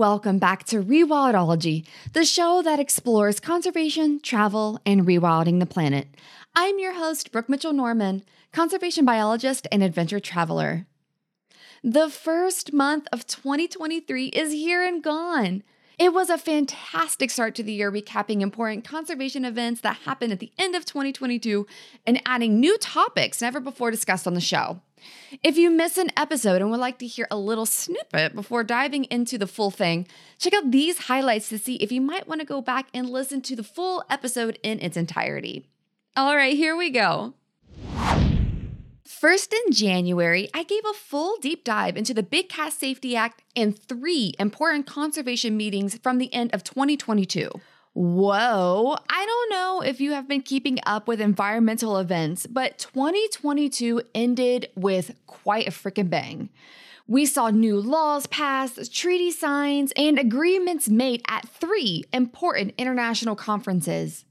welcome back to Rewildology, the show that explores conservation, travel, and rewilding the planet. I'm your host, Brooke Mitchell Norman, conservation biologist and adventure traveler. The first month of 2023 is here and gone. It was a fantastic start to the year, recapping important conservation events that happened at the end of 2022 and adding new topics never before discussed on the show. If you miss an episode and would like to hear a little snippet before diving into the full thing, check out these highlights to see if you might want to go back and listen to the full episode in its entirety. All right, here we go. First, in January, I gave a full deep dive into the Big Cat Safety Act and three important conservation meetings from the end of 2022. Whoa, I don't know if you have been keeping up with environmental events, but 2022 ended with quite a freaking bang. We saw new laws passed, treaty signs, and agreements made at three important international conferences.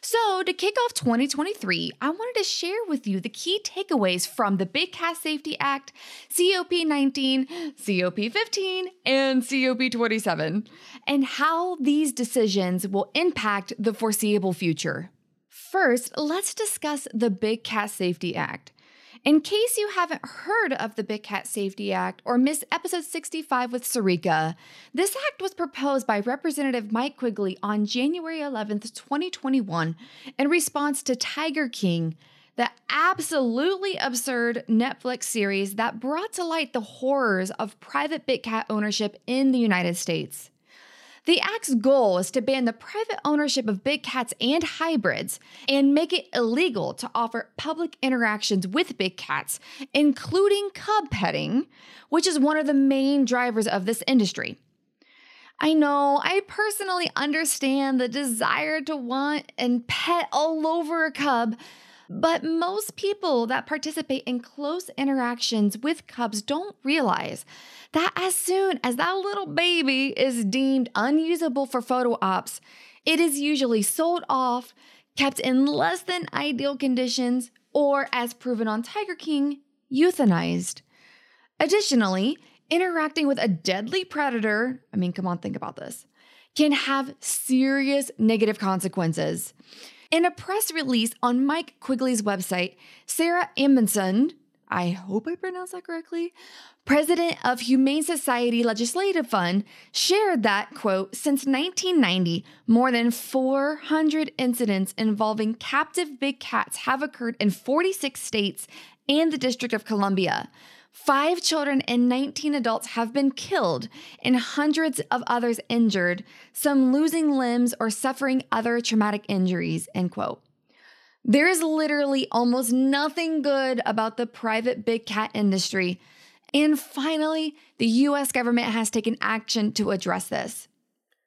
So, to kick off 2023, I wanted to share with you the key takeaways from the Big Cat Safety Act, COP19, COP15, and COP27, and how these decisions will impact the foreseeable future. First, let's discuss the Big Cat Safety Act. In case you haven't heard of the Big Cat Safety Act or missed episode 65 with Sarika, this act was proposed by Representative Mike Quigley on January 11th, 2021, in response to Tiger King, the absolutely absurd Netflix series that brought to light the horrors of private big cat ownership in the United States. The Act's goal is to ban the private ownership of big cats and hybrids and make it illegal to offer public interactions with big cats, including cub petting, which is one of the main drivers of this industry. I know, I personally understand the desire to want and pet all over a cub, but most people that participate in close interactions with cubs don't realize that as soon as that little baby is deemed unusable for photo ops, it is usually sold off, kept in less than ideal conditions, or as proven on Tiger King, euthanized. Additionally, interacting with a deadly predator, I mean, come on, think about this, can have serious negative consequences. In a press release on Mike Quigley's website, Sara Amundson, I hope I pronounced that correctly, president of Humane Society Legislative Fund, shared that, quote, since 1990, more than 400 incidents involving captive big cats have occurred in 46 states and the District of Columbia. Five children and 19 adults have been killed and hundreds of others injured, some losing limbs or suffering other traumatic injuries, end quote. There is literally almost nothing good about the private big cat industry. And finally, the US government has taken action to address this.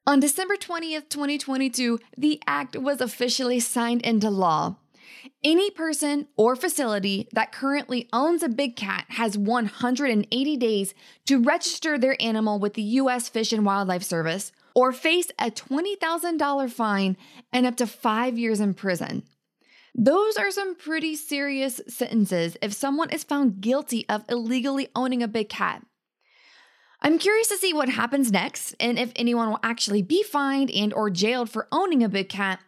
On December 20th, 2022, the act was officially signed into law. Any person or facility that currently owns a big cat has 180 days to register their animal with the U.S. Fish and Wildlife Service or face a $20,000 fine and up to five years in prison. Those are some pretty serious sentences if someone is found guilty of illegally owning a big cat. I'm curious to see what happens next and if anyone will actually be fined and or jailed for owning a big cat,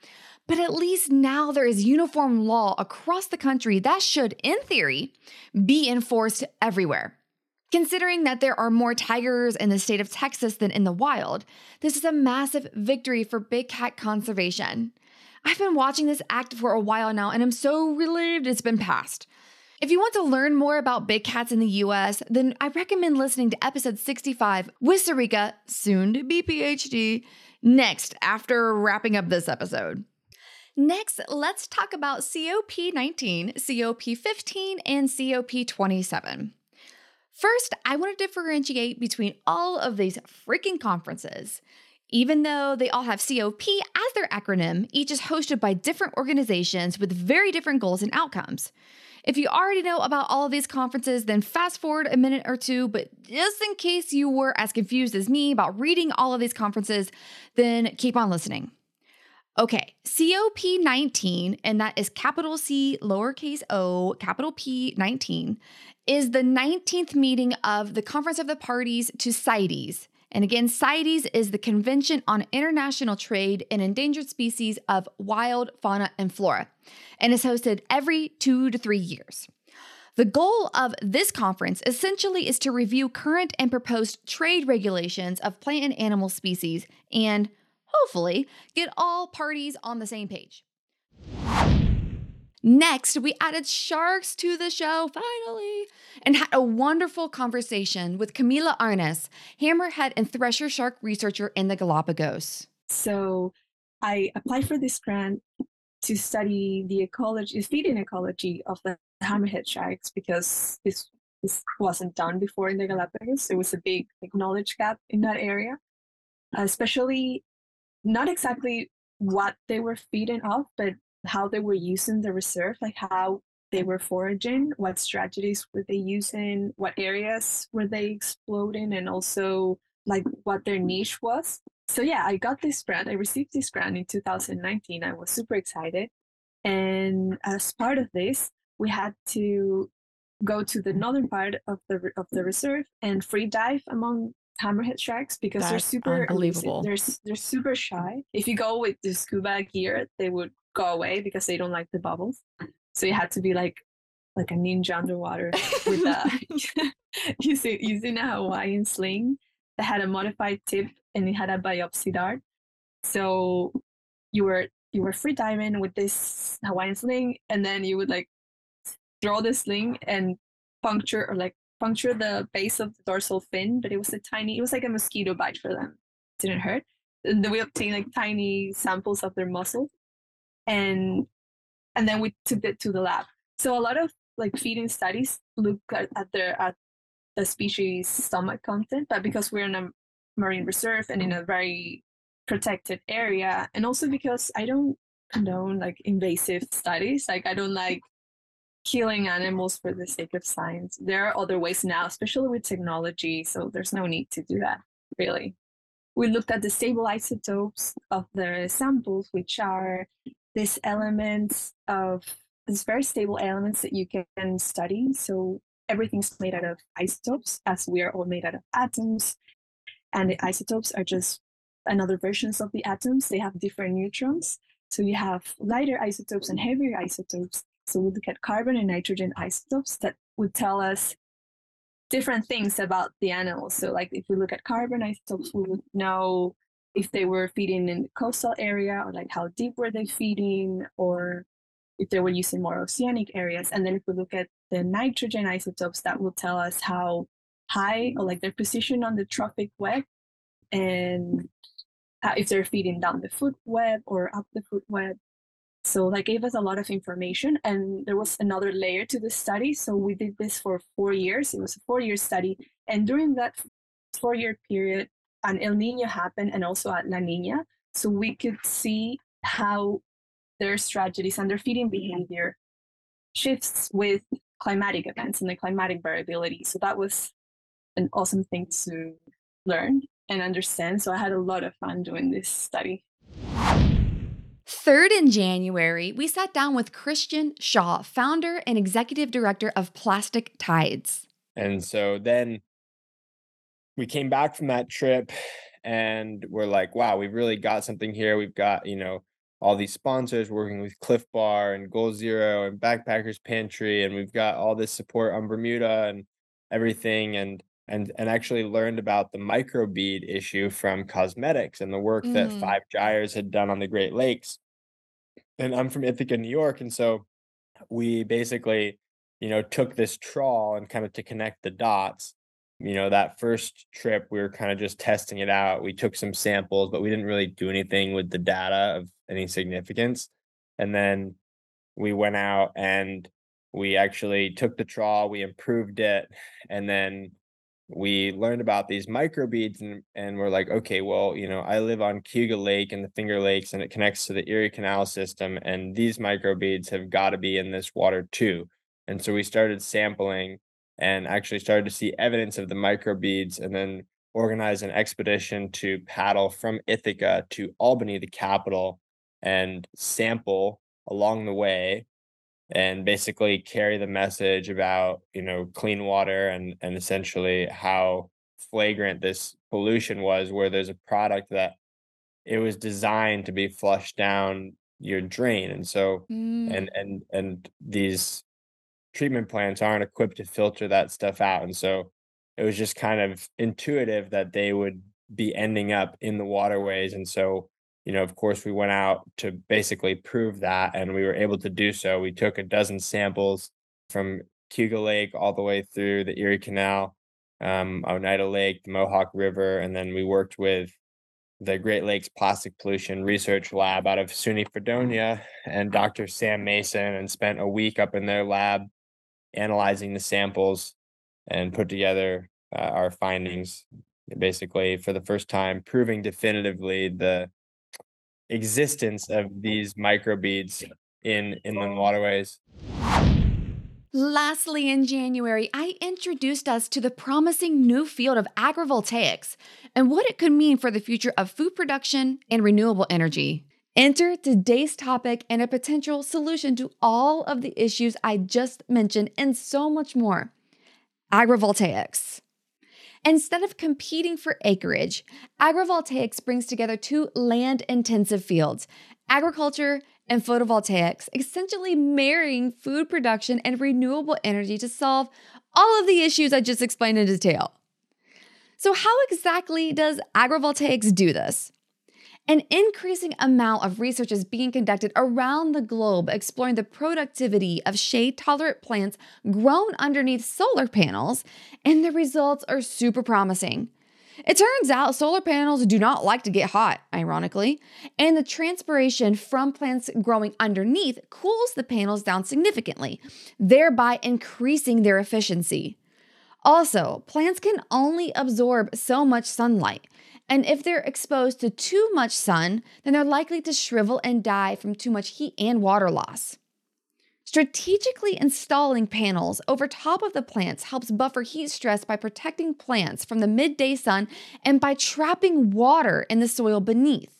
but at least now there is uniform law across the country that should, in theory, be enforced everywhere. Considering that there are more tigers in the state of Texas than in the wild, this is a massive victory for big cat conservation. I've been watching this act for a while now and I'm so relieved it's been passed. If you want to learn more about big cats in the US, then I recommend listening to episode 65 with Sarika, soon to be PhD, next after wrapping up this episode. Next, let's talk about COP19, COP15, and COP27. First, I want to differentiate between all of these freaking conferences. Even though they all have COP as their acronym, each is hosted by different organizations with very different goals and outcomes. If you already know about all of these conferences, then fast forward a minute or two, but just in case you were as confused as me about reading all of these conferences, then keep on listening. Okay, COP19, and that is capital C, lowercase o, capital P 19, is the 19th meeting of the Conference of the Parties to CITES, And again, CITES is the Convention on International Trade in Endangered Species of Wild Fauna and Flora, and is hosted every two to three years. The goal of this conference essentially is to review current and proposed trade regulations of plant and animal species and, hopefully, get all parties on the same page. Next, we added sharks to the show, finally, and had a wonderful conversation with Camila Arnes, hammerhead and thresher shark researcher in the Galapagos. So I applied for this grant to study the ecology, feeding ecology of the hammerhead sharks because this this wasn't done before in the Galapagos. There was a big knowledge gap in that area, especially not exactly what they were feeding off, but how they were using the reserve, like how they were foraging, what strategies were they using, what areas were they exploring, and also like what their niche was. So yeah, I got this grant. I received this grant in 2019. I was super excited. And as part of this, we had to go to the northern part of the of the reserve and free dive among hammerhead sharks because That's they're super unbelievable. They're they're super shy. If you go with the scuba gear, they would go away because they don't like the bubbles. So you had to be like like a ninja underwater with a using using a Hawaiian sling that had a modified tip and it had a biopsy dart. So you were you were free diving with this Hawaiian sling, and then you would like throw the sling and puncture or like puncture the base of the dorsal fin, but it was a tiny. It was like a mosquito bite for them. It didn't hurt. And then we obtained like tiny samples of their muscle, and and then we took it to the lab. So a lot of like feeding studies look at, at their at the species stomach content, but because we're in a marine reserve and in a very protected area, and also because I don't condone like invasive studies, like I don't like killing animals for the sake of science. There are other ways now, especially with technology, so there's no need to do that really. We looked at the stable isotopes of the samples, which are these elements of these very stable elements that you can study. So everything's made out of isotopes, as we are all made out of atoms. And the isotopes are just another versions of the atoms. They have different neutrons. So you have lighter isotopes and heavier isotopes. So we look at carbon and nitrogen isotopes that would tell us different things about the animals. So like if we look at carbon isotopes, we would know if they were feeding in the coastal area or like how deep were they feeding or if they were using more oceanic areas. And then if we look at the nitrogen isotopes, that will tell us how high or like their position on the trophic web and if they're feeding down the food web or up the food web. So that gave us a lot of information. And there was another layer to the study. So we did this for four years. It was a four year study. And during that four year period, an El Nino happened and also at La Nina. So we could see how their strategies and their feeding behavior shifts with climatic events and the climatic variability. So that was an awesome thing to learn and understand. So I had a lot of fun doing this study. Third in January, we sat down with Christian Shaw, founder and executive director of Plastic Tides. And so then we came back from that trip and we're like, wow, we've really got something here. We've got, you know, all these sponsors working with Clif Bar and Goal Zero and Backpackers Pantry, and we've got all this support on Bermuda and everything, and and and actually learned about the microbead issue from cosmetics and the work mm. that Five Gyres had done on the Great Lakes. And I'm from Ithaca, New York, and so we basically, you know, took this trawl and kind of to connect the dots. You know that first trip we were kind of just testing it out. We took some samples but we didn't really do anything with the data of any significance and then we went out and we actually took the trawl we improved it and then we learned about these microbeads and, and we're like okay well you know i live on Cayuga lake and the finger lakes and it connects to the erie canal system and these microbeads have got to be in this water too. And so we started sampling and actually started to see evidence of the microbeads and then organized an expedition to paddle from Ithaca to Albany, the capital, and sample along the way and basically carry the message about you know clean water and and essentially how flagrant this pollution was where there's a product that it was designed to be flushed down your drain. And so Mm. and and and these treatment plants aren't equipped to filter that stuff out. And so it was just kind of intuitive that they would be ending up in the waterways. And so you know of course we went out to basically prove that and we were able to do so we took a dozen samples from Cayuga Lake all the way through the Erie Canal um, Oneida Lake, the Mohawk River, and then we worked with the Great Lakes Plastic Pollution Research Lab out of SUNY Fredonia and Dr. Sam Mason and spent a week up in their lab analyzing the samples and put together uh, our findings basically for the first time proving definitively the existence of these microbeads in inland waterways Lastly, in January, I introduced us to the promising new field of agrivoltaics and what it could mean for the future of food production and renewable energy. Enter today's topic and a potential solution to all of the issues I just mentioned and so much more agrivoltaics. Instead of competing for acreage, agrivoltaics brings together two land intensive fields agriculture and photovoltaics, essentially marrying food production and renewable energy to solve all of the issues I just explained in detail. So, how exactly does agrivoltaics do this? An increasing amount of research is being conducted around the globe exploring the productivity of shade tolerant plants grown underneath solar panels, and the results are super promising. It turns out solar panels do not like to get hot, ironically, and the transpiration from plants growing underneath cools the panels down significantly, thereby increasing their efficiency. Also, plants can only absorb so much sunlight, and if they're exposed to too much sun, then they're likely to shrivel and die from too much heat and water loss. Strategically installing panels over top of the plants helps buffer heat stress by protecting plants from the midday sun and by trapping water in the soil beneath.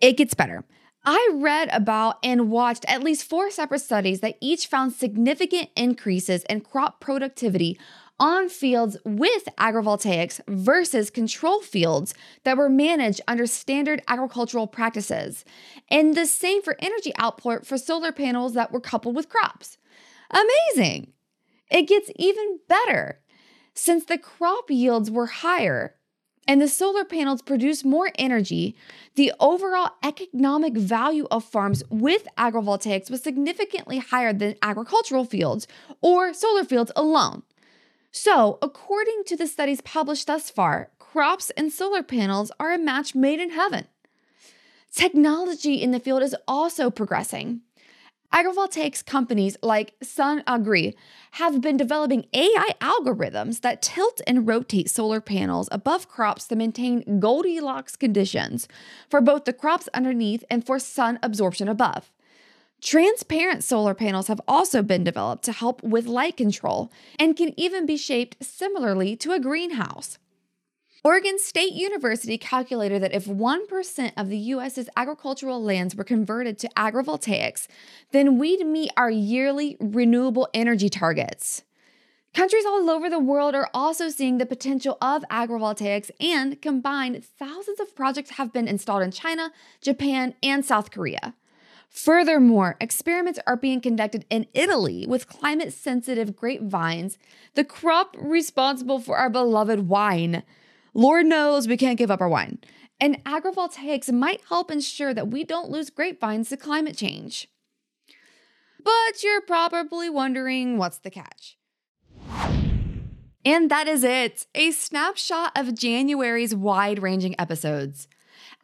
It gets better. I read about and watched at least four separate studies that each found significant increases in crop productivity on fields with agrivoltaics versus control fields that were managed under standard agricultural practices, and the same for energy output for solar panels that were coupled with crops. Amazing! It gets even better. Since the crop yields were higher and the solar panels produce more energy, the overall economic value of farms with agrivoltaics was significantly higher than agricultural fields or solar fields alone. So, according to the studies published thus far, crops and solar panels are a match made in heaven. Technology in the field is also progressing. Agrivoltaics companies like Sun Agri have been developing AI algorithms that tilt and rotate solar panels above crops to maintain Goldilocks conditions for both the crops underneath and for sun absorption above. Transparent solar panels have also been developed to help with light control and can even be shaped similarly to a greenhouse. Oregon State University calculated that if 1% of the US's agricultural lands were converted to agrivoltaics, then we'd meet our yearly renewable energy targets. Countries all over the world are also seeing the potential of agrivoltaics, and combined, thousands of projects have been installed in China, Japan, and South Korea. Furthermore, experiments are being conducted in Italy with climate sensitive grapevines, the crop responsible for our beloved wine. Lord knows we can't give up our wine. And agrivoltaics might help ensure that we don't lose grapevines to climate change. But you're probably wondering what's the catch? And that is it a snapshot of January's wide ranging episodes.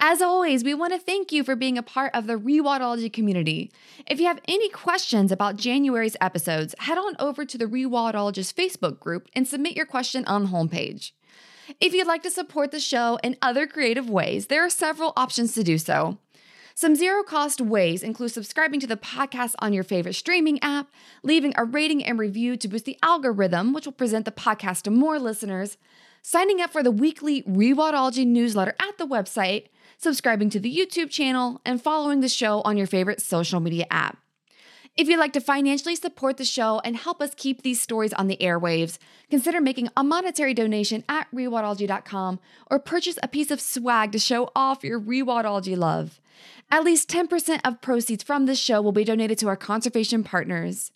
As always, we want to thank you for being a part of the Rewildology community. If you have any questions about January's episodes, head on over to the Rewildologist Facebook group and submit your question on the homepage. If you'd like to support the show in other creative ways, there are several options to do so. Some zero cost ways include subscribing to the podcast on your favorite streaming app, leaving a rating and review to boost the algorithm, which will present the podcast to more listeners, signing up for the weekly Rewildology newsletter at the website, subscribing to the YouTube channel, and following the show on your favorite social media app. If you'd like to financially support the show and help us keep these stories on the airwaves, consider making a monetary donation at rewildology.com or purchase a piece of swag to show off your rewildology love. At least 10% of proceeds from this show will be donated to our conservation partners.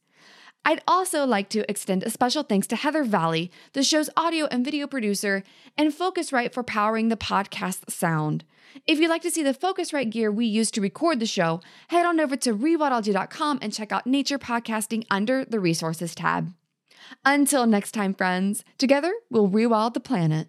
I'd also like to extend a special thanks to Heather Valley, the show's audio and video producer, and Focusrite for powering the podcast sound. If you'd like to see the Focusrite gear we use to record the show, head on over to rewildology.com and check out Nature Podcasting under the Resources tab. Until next time, friends, together we'll rewild the planet.